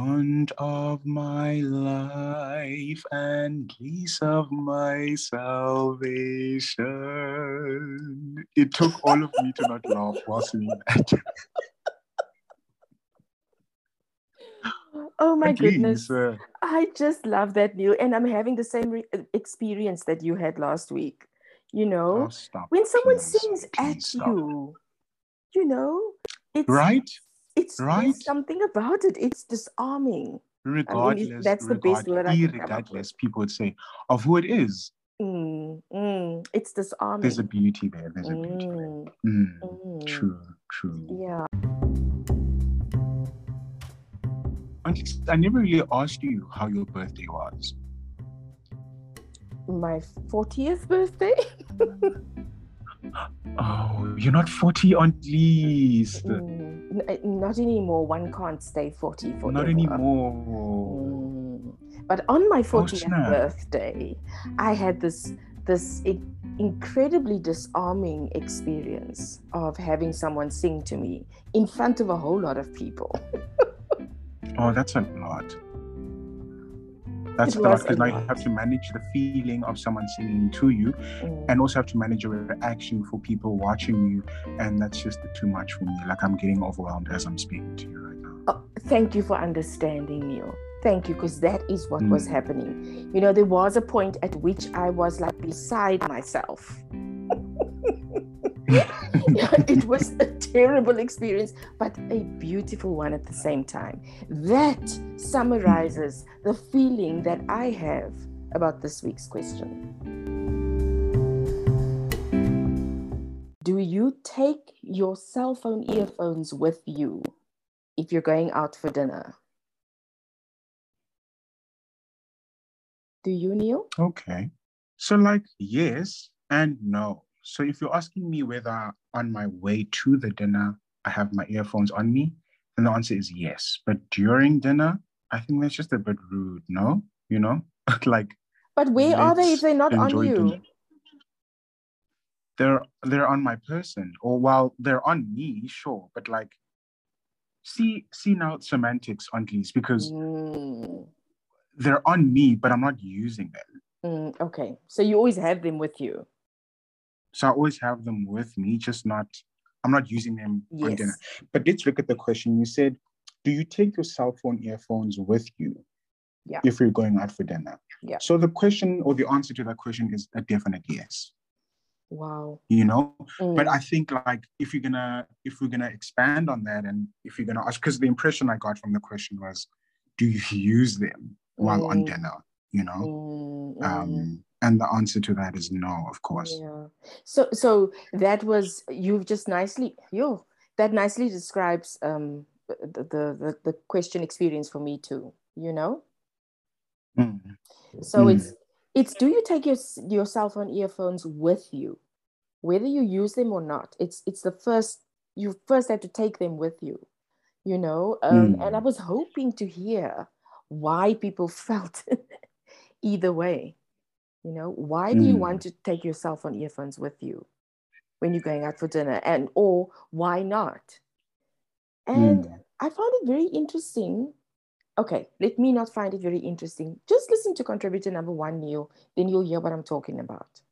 bond of my life and lease of my salvation. It took all of me to not laugh while singing that. Oh my goodness. uh, I just love that, Neil. And I'm having the same re- experience that you had last week. You know, oh, stop. when someone please, sings please at stop. you, you know, it's Right? It's right? there's something about it. It's disarming. Regardless, that's the best word I can regardless, people would say of who it is. Mm, mm, it's disarming. There's a beauty there. There's a beauty there. Mm, Mm, mm. True, true. Yeah. Auntie, I never really asked you how your birthday was. My 40th birthday? Oh, you're not 40 Aunt Lise. Mm, not anymore. One can't stay 40 forever. Not anymore. Mm. But on my 40th snap. birthday, I had this this incredibly disarming experience of having someone sing to me in front of a whole lot of people. Oh, that's a lot. That's It was because now you have to manage the feeling of someone singing to you Mm. and also have to manage your reaction for people watching you. And that's just too much for me. Like I'm getting overwhelmed as I'm speaking to you right now. Oh, thank you for understanding, Neil. Thank you, because that is what was Mm. happening. You know, there was a point at which I was like beside myself. it was a terrible experience, but a beautiful one at the same time. That summarizes the feeling that I have about this week's question. Do you take your cell phone earphones with you if you're going out for dinner? Do you, Neil? Okay. So, like, yes and no. So, if you're asking me whether on my way to the dinner I have my earphones on me, then the answer is yes. But during dinner, I think that's just a bit rude, no? You know? like, But where are they if they're not on you? dinner. they're they're on my person, or while they're on me, sure. But like, see see now semantics on these because Mm, they're on me, but I'm not using them. mm, okay, so you always have them with you. So I always have them with me, just not, I'm not using them on dinner. But let's look at the question. You said, do you take your cell phone earphones with you Yeah. if you're going out for dinner? Yeah. So the question or the answer to that question is a definite yes, Wow. you know? Mm, But I think like if you're gonna if we're gonna expand on that and if you're gonna ask because the impression I got from the question was, do you use them while on Mm. dinner? You know? mm, mm. Um, and the answer to that is no, of course. Yeah. So so that was you've just nicely yo that nicely describes um the the the, question experience for me too. You know. Mm. So Mm. it's it's do you take your your cell phone earphones with you, whether you use them or not. It's it's the first you first have to take them with you. You know. Um, And I Mm. was hoping to hear why people felt either way. You know, why do you Mm. want to take your cell phone earphones with you when you're going out for dinner? And or why not? And Mm. I found it very interesting. Okay, let me not find it very interesting. Just listen to contributor number one, Neil, then you'll hear what I'm talking about.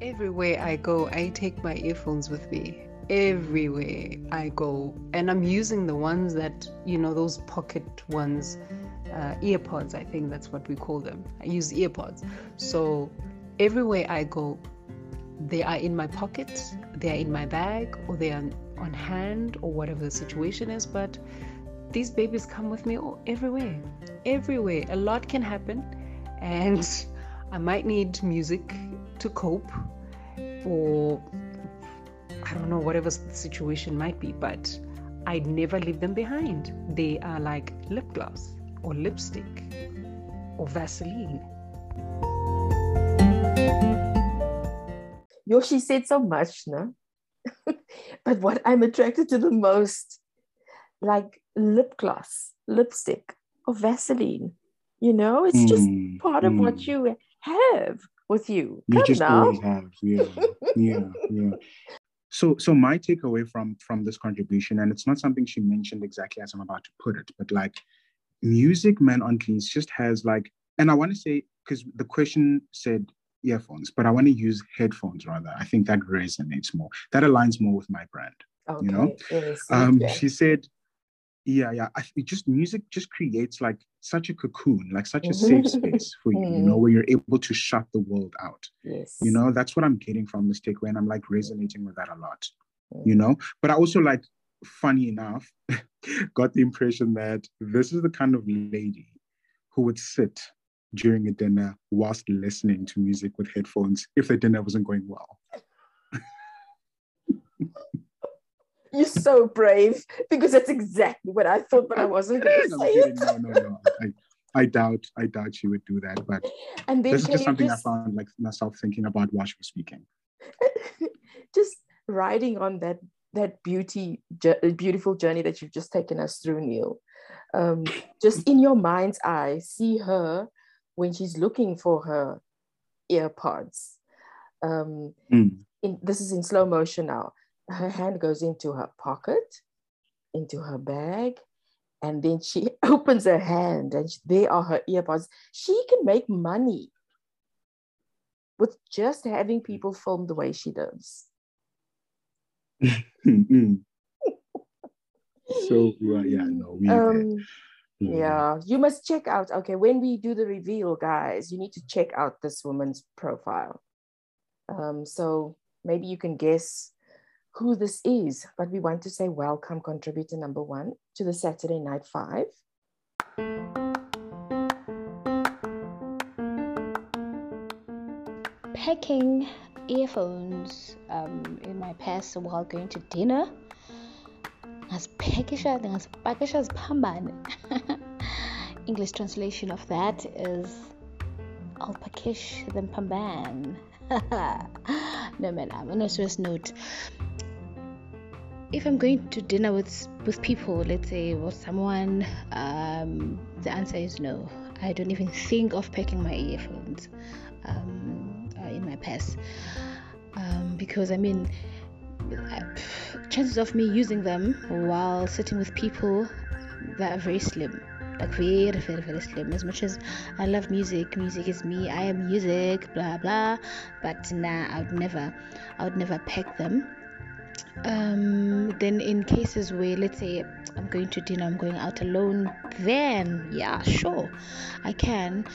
Everywhere I go, I take my earphones with me. Everywhere I go. And I'm using the ones that, you know, those pocket ones, uh, earpods, I think that's what we call them. I use earpods. So everywhere I go, they are in my pocket, they are in my bag, or they are on hand, or whatever the situation is. But these babies come with me everywhere. Everywhere. A lot can happen. And I might need music to cope or I don't know, whatever the situation might be, but I'd never leave them behind. They are like lip gloss or lipstick or Vaseline. Yoshi said so much, no? but what I'm attracted to the most, like lip gloss, lipstick, or Vaseline. You know, it's just Mm, part of what mm. you have with you. You Come just now. always have, yeah, yeah, yeah. So, so my takeaway from from this contribution, and it's not something she mentioned exactly as I'm about to put it, but like music, man, on Cleans just has like, and I want to say because the question said earphones, but I want to use headphones rather. I think that resonates more. That aligns more with my brand. Okay. You know, um, she said, "Yeah, yeah. I, it just music just creates like such a cocoon, like such a safe space for you. You know, where you're able to shut the world out. yes. You know, that's what I'm getting from this takeaway, and I'm like resonating with that a lot. Mm. You know, but I also like, funny enough, got the impression that this is the kind of lady who would sit during a dinner whilst listening to music with headphones if the dinner wasn't going well. You're so brave because that's exactly what I thought, but I wasn't going to say it. No, no, no. I, I doubt, I doubt she would do that. But And this is just something just, I found like myself thinking about while she was speaking. just riding on that that beauty, beautiful journey that you've just taken us through, Neil. Um, just in your mind's eye, see her when she's looking for her earpods. Um, Mm. in, this is in slow motion now. Her hand goes into her pocket, into her bag, and then she opens her hand, and there are her earbuds. She can make money with just having people film the way she does. So uh, yeah, no, we. Um, Mm. yeah, you must check out. Okay, when we do the reveal, guys, you need to check out this woman's profile. Um, so maybe you can guess who this is, but we want to say welcome, contributor number one, to the Saturday Night Five. packing earphones um, in my purse while going to dinner. Ngaziphekisha ngazipakisha ziphambane. English translation of that is i'll them pamban no man i'm on a serious note if i'm going to dinner with with people let's say with someone um, the answer is no i don't even think of packing my earphones um, uh, in my purse um, because I mean, chances of me using them while sitting with people that are very slim, like very, very, very slim. As much as I love music, music is me. I am music, blah blah. But nah, I would never, I would never pack them. Um, then in cases where let's say I'm going to dinner, I'm going out alone, then yeah, sure, I can,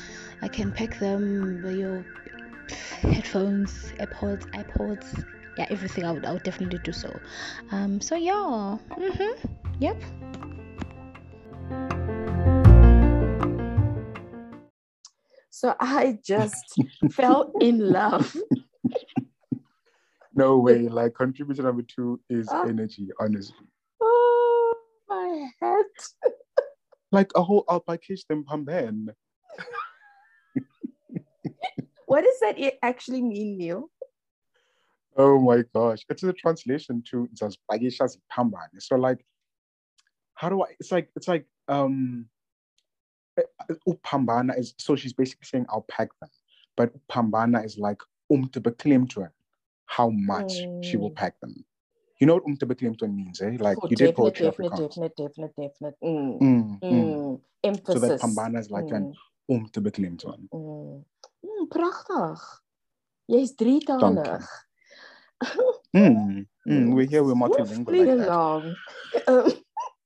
I can pack them. Your headphones, AirPods, iPods, yeah, everything. I would, I would definitely do so. Um, so yeah, mm-hmm, yep. So I just fell in love. No way. Like contributor number two is Ah. energy, honestly. Oh, my head. Like a whole alpakish them pamben. What does that actually mean, Neil? Oh my gosh. It's a translation to Zaspagishas Pamban. So like how do I it's like it's like um uh, upambana is so she's basically saying I'll pack them. But upambana is like um to beklemtoon how much she will Mm. pack them. You know what um means, eh? Like Oh, you did poetry definite, Afrikaans. definite, definite, definite. Mm, Mm, mm. mm. Emphasis. So that pambana is like Mm, an um mm. Mm, prachtig. Jy's drietalig. Mm, mm, we're here, we're multilingual like that. along. Um,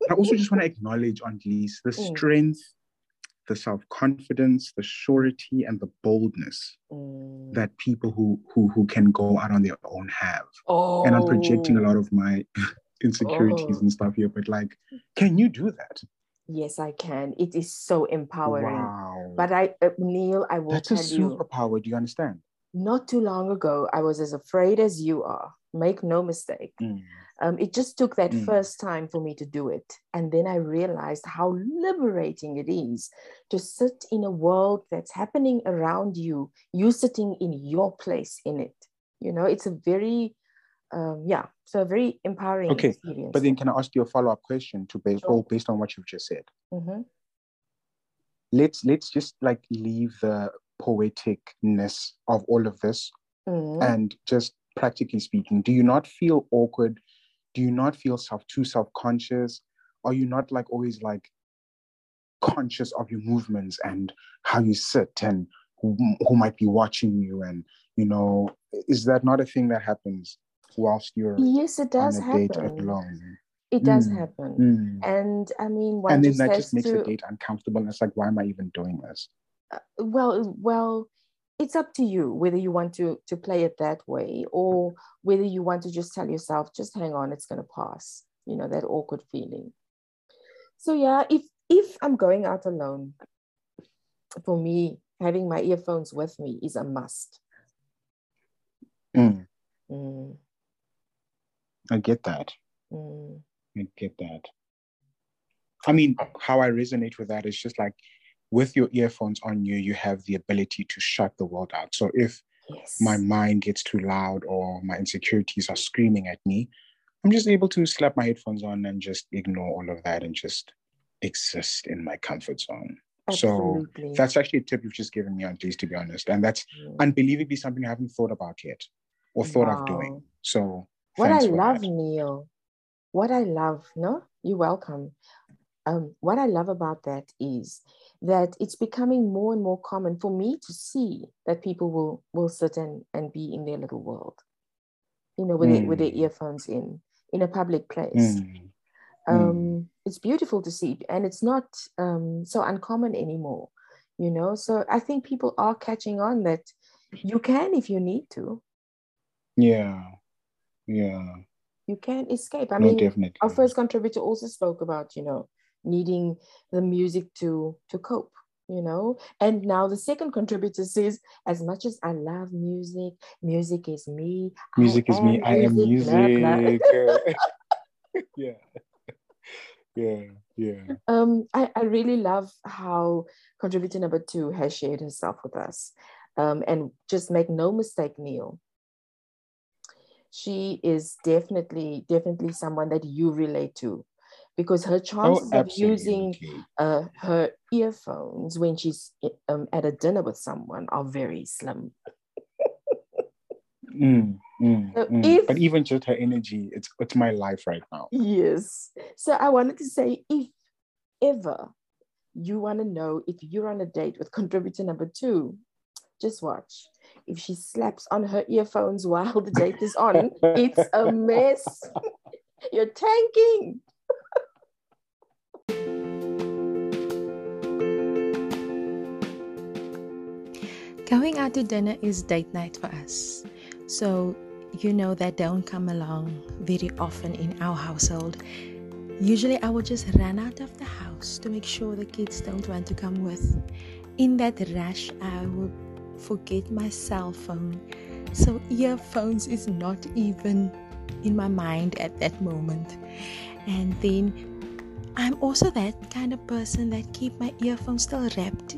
I also just want to acknowledge, Aunt Lise, the Mm. strength, the self-confidence, the surety, and the boldness mm. that people who who who can go out on their own have. Oh. And I'm projecting a Oh, lot of my insecurities Oh. and stuff here, but like, can you do that? Yes, I can. It is so empowering. Wow. But I, uh, Neil, I will That's a tell you, superpower. Do you understand? not too long ago, I was as afraid as you are. Make no mistake. Mm. Um, it just took that Mm. first time for me to do it. And then I realized how liberating it is to sit in a world that's happening around you, you sitting in your place in it. You know, it's a very, um, yeah, so a very empowering Okay, experience. But then, can I ask you a follow-up question to base Sure. all based on what you've just said? Mhm. Let's let's just like leave the poeticness of all of this Mhm. and just practically speaking, do you not feel awkward? Do you not feel self too self-conscious? Are you not like always like conscious of your movements and how you sit and who, who might be watching you? And you know is that not a thing that happens whilst you're yes it does on a date happen. it does Mm, happen. Mm. and i mean and then just that just makes to the date uncomfortable. And it's like why am i even doing this? Well well it's up to you whether you want to to play it that way or whether you want to just tell yourself just hang on it's going to pass you know that awkward feeling. So yeah if if i'm going out alone for me having my earphones with me is a must. Mm, Mm, i get that. Mm. I get that. I mean, how I resonate with that is just like with your earphones on you, you have the ability to shut the world out. So if yes my mind gets too loud or my insecurities are screaming at me, I'm just able to slap my headphones on and just ignore all of that and just exist in my comfort zone. So that's actually a tip you've just given me, Aunt Lise to be honest. And that's unbelievably something I haven't thought about yet or thought of doing. So what I love, that. Neil, what I love, no, you're welcome. Um, what I love about that is that it's becoming more and more common for me to see that people will will sit and, and be in their little world, you know, with, their, with their Mm. earphones in in a public place. Mm, Um, it's beautiful to see, and it's not um, so uncommon anymore, you know. So I think people are catching on that you can if you need to, yeah. Yeah. you can escape. I no, mean, definitely. our first contributor also spoke about you know needing the music to to cope you know and now the second contributor says as much as i love music music is me music is me. I am blah, blah." music. yeah. Yeah. Yeah. um I, I really love how contributor number two has shared herself with us um and just make no mistake neil she is definitely definitely someone that you relate to because her Oh, chances of using uh, her earphones when she's um, at a dinner with someone are very slim. Mm, mm, So mm. if- But even just her energy, it's it's my life right now. Yes. So I wanted to say if ever you want to know if you're on a date with contributor number two, just watch. If she slaps on her earphones while the date is on, it's a mess. You're tanking. Going out to dinner is date night for us. So, you know, that don't come along very often in our household. Usually, I will just run out of the house to make sure the kids don't want to come with. In that rush, I will forget my cell phone. So, earphones is not even in my mind at that moment. And then I'm also that kind of person that keep my earphones still wrapped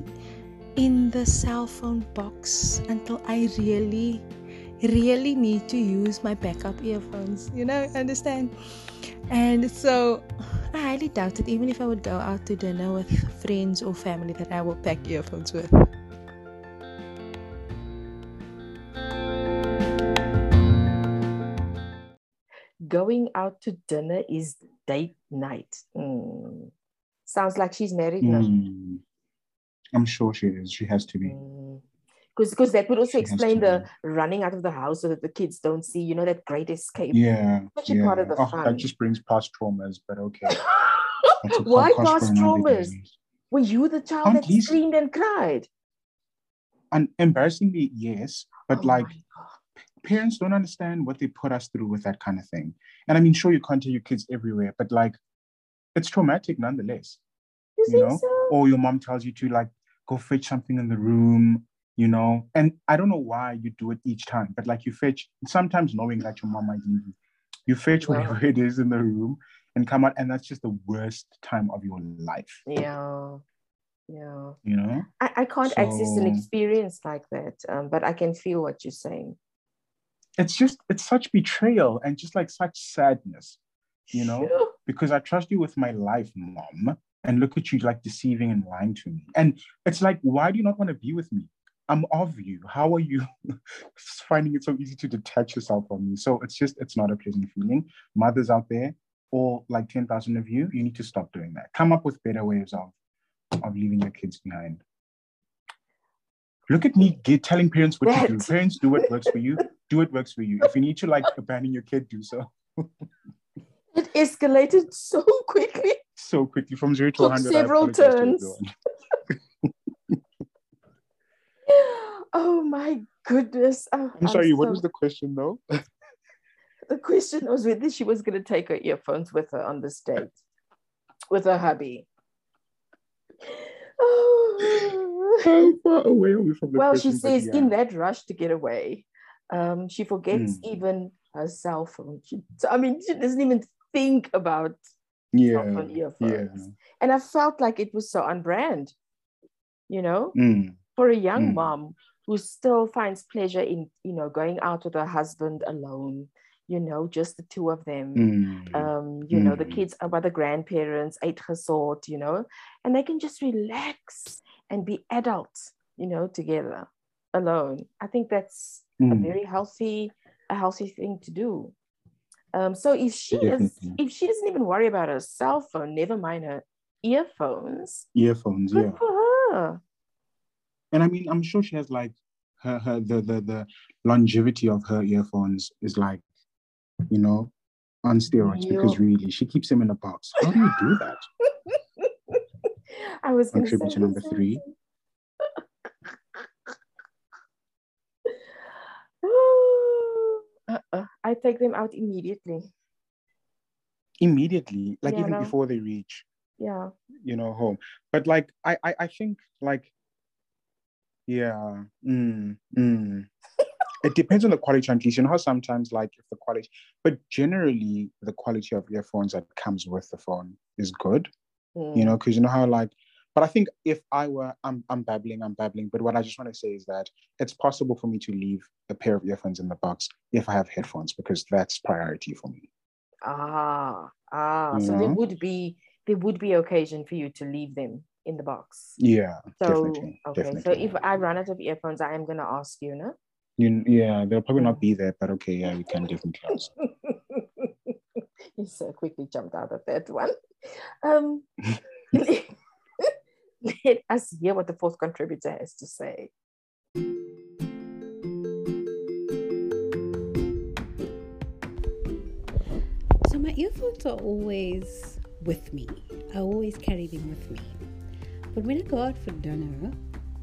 in the cell phone box until I really, really need to use my backup earphones. You know, understand? And so I highly doubt it, even if I would go out to dinner with friends or family, that I will pack earphones with. Going out to dinner is date night. Mm. Sounds like she's married now. Mm. I'm sure she is. She has to be. Because because that would also She explain the running out of the house so that the kids don't see, you know, that great escape. Yeah. Such yeah. part of the oh, fun. That just brings past traumas, but okay. Why past traumas? Were you the child Aunt that Lisa- screamed and cried? And embarrassingly, yes, but Oh like parents don't understand what they put us through with that kind of thing. And I mean, sure, you can't take your kids everywhere, but like, it's traumatic nonetheless. you, you think know, so? or your mom tells you to like go fetch something in the room, you know. And I don't know why you do it each time, but like you fetch sometimes knowing that your mom might leave you, you fetch whatever it is in the room and come out, and that's just the worst time of your life, Yeah. Yeah. you know. I, I can't access an experience like that, um, but I can feel what you're saying. It's just it's such betrayal and just like such sadness, you know. Because I trust you with my life, mom. And look at you like deceiving and lying to me. And it's like, why do you not want to be with me? I'm of you. How are you finding it so easy to detach yourself from me? So it's just, it's not a pleasant feeling. Mothers out there, or like 10,000 of you, you need to stop doing that. Come up with better ways of, of leaving your kids behind. Look at me get, telling parents what to do. Parents, do what works for you. Do what works for you. If you need to like abandon your kid, do so. it escalated so quickly. So quickly from zero to 100. Several turns. oh my goodness. Oh, I'm sorry, I'm what so... was the question though? the question was whether she was going to take her earphones with her on this date with her hubby. How far away are we from the Well, she says yeah. in that rush to get away, um, she forgets mm. even her cell phone. She, I mean, she doesn't even think about yeah, cell phone earphones. Yeah. And I felt like it was so on brand, you know, mm. for a young mm. mom who still finds pleasure in, you know, going out with her husband alone, you know, just the two of them. Mm. Um, you mm. know, the hmm. kids are by the grandparents, uitgesort, you know, and they can just relax and be adults, you know, together alone. I think that's mm. a hmm. very healthy, a healthy thing to do. Um, so if she is, if she doesn't even worry about her cell phone, never mind her earphones. Earphones, good yeah. for her. And I mean, I'm sure she has like her her the the the longevity of her earphones is like, you know, on steroids because really she keeps them in a box. How do you do that? I was contributor number three. I take them out immediately. Immediately, like yeah, even no. before they reach, yeah, you know, home. But like, I, I, I think like, yeah, mm, mm. it depends on the quality and You know how sometimes like if the quality, but generally the quality of earphones that comes with the phone is good. Mm. You know, because you know how like but I think if I were, I'm, I'm babbling, I'm babbling. But what I just want to say is that it's possible for me to leave a pair of earphones in the box if I have headphones because that's priority for me. Ah, ah. So there would be there would be occasion for you to leave them in the box. Yeah. So definitely, okay. Definitely. So if I run out of earphones, I am gonna ask you, no? You, yeah, they'll probably not be there, but okay, yeah, we can definitely ask. you so quickly jumped out of that one. Um, let us hear what the fourth contributor has to say. So, my earphones are always with me. I always carry them with me. But when I go out for dinner,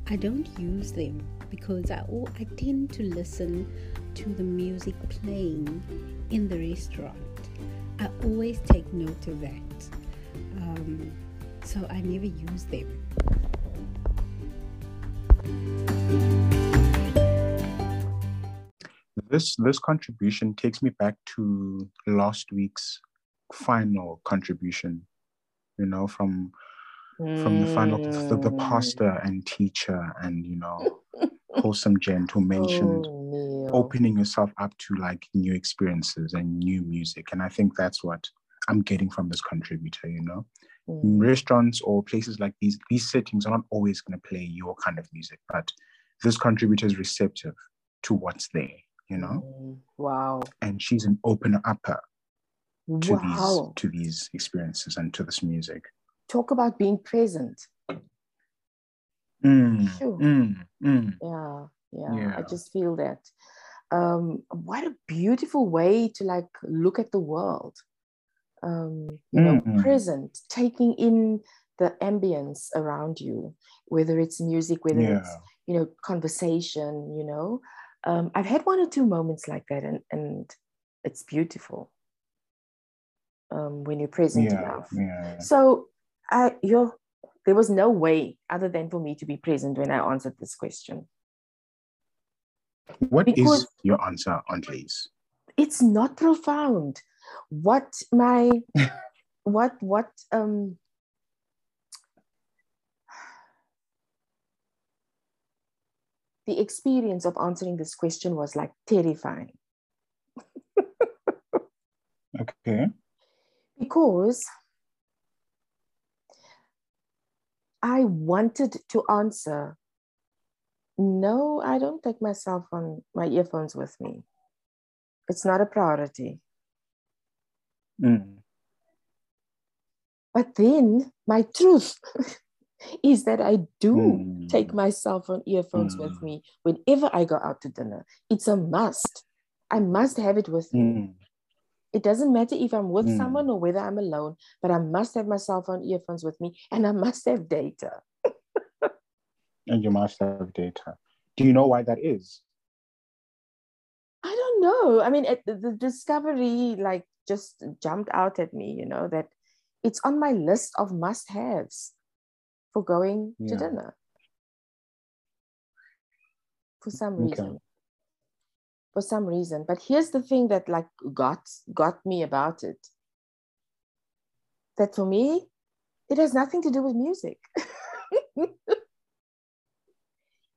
I don't use them because I, I tend to listen to the music playing in the restaurant. I always take note of that. Um, so I never use them. This this contribution takes me back to last week's final contribution, you know, from from the final the, the pastor hmm. and teacher and you know wholesome gent who oh, mentioned oh, opening yourself up to like new experiences and new music. And I think that's what I'm getting from this contributor, you know mm. restaurants or places like these, these settings are not always going to play your kind of music, but this contributor is receptive to what's there, you know? Mm. Wow. And she's an open upper to wow. these to these experiences and to this music. Talk about being present. Mm, sure. mm, mm. Yeah, yeah, yeah. I just feel that. Um, what a beautiful way to like look at the world um, you know, mm-hmm. present, taking in the ambience around you, whether it's music, whether yeah. it's, you know, conversation, you know. Um, I've had one or two moments like that, and, and it's beautiful um, when you're present yeah, enough. Yeah. So, I, you're, there was no way other than for me to be present when I answered this question. What because is your answer, Liz? It's not profound what my what what um the experience of answering this question was like terrifying okay because i wanted to answer No, I don't take my cell phone, my earphones with me. It's not a priority. Mm. But then my truth is that I do Mm. take my cell phone earphones with Mm. me whenever I go out to dinner. It's a must. I must have it with me. Mm. It doesn't matter if I'm with Mm. someone or whether I'm alone, but I must have my cell phone earphones with me and I must have data. And you must have data. Do you know why that is? I don't know. I mean, the discovery like just jumped out at me, you know, that it's on my list of must haves for going to dinner for some Okay. reason. For some reason. But here's the thing that like got got me about it. That for me, it has nothing to do with music.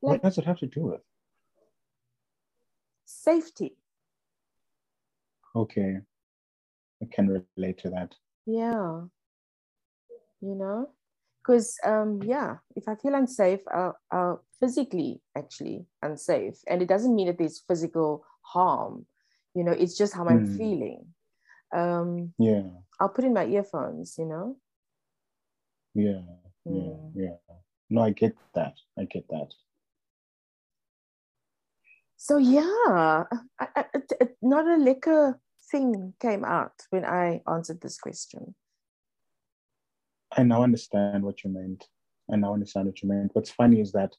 What does it have to do with? Safety. Okay. I can relate to that. Yeah. You know? Because um yeah, if I feel unsafe, I'll, I'll physically actually unsafe. And it doesn't mean that there's physical harm. You know, it's just how I'm Mm. feeling. Um, Yeah. I'll put in my earphones, you know. Yeah. Yeah. Mm. Yeah. No, I get that. I get that. So yeah, I, I, it- it- not a liquor thing came out when I answered this question. I now understand what you meant. I now understand what you meant. What's funny is that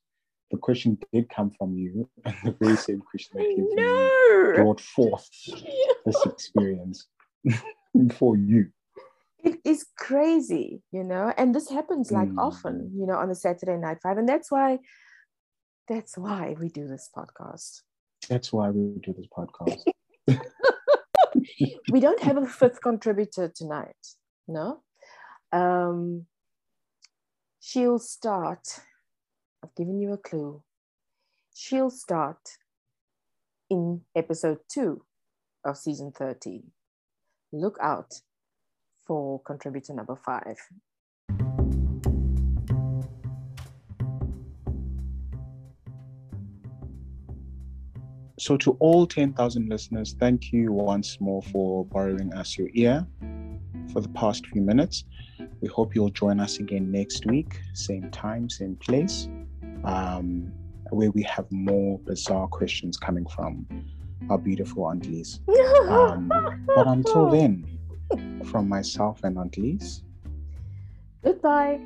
the question did come from you, and the very same question that I came from you know. brought forth this experience for you. It is crazy, you know, and this happens like Mm. often, you know, on a Saturday night five, and that's why, that's why we do this podcast. That's why we do this podcast. we don't have a fifth contributor tonight, no. Um, she'll start. I've given you a clue. She'll start in episode two of season 13. Look out for contributor number five. So, to all 10,000 listeners, thank you once more for borrowing us your ear for the past few minutes. We hope you'll join us again next week, same time, same place, um, where we have more bizarre questions coming from our beautiful Aunt Lise. Um, but until then, from myself and Aunt Lise, Goodbye.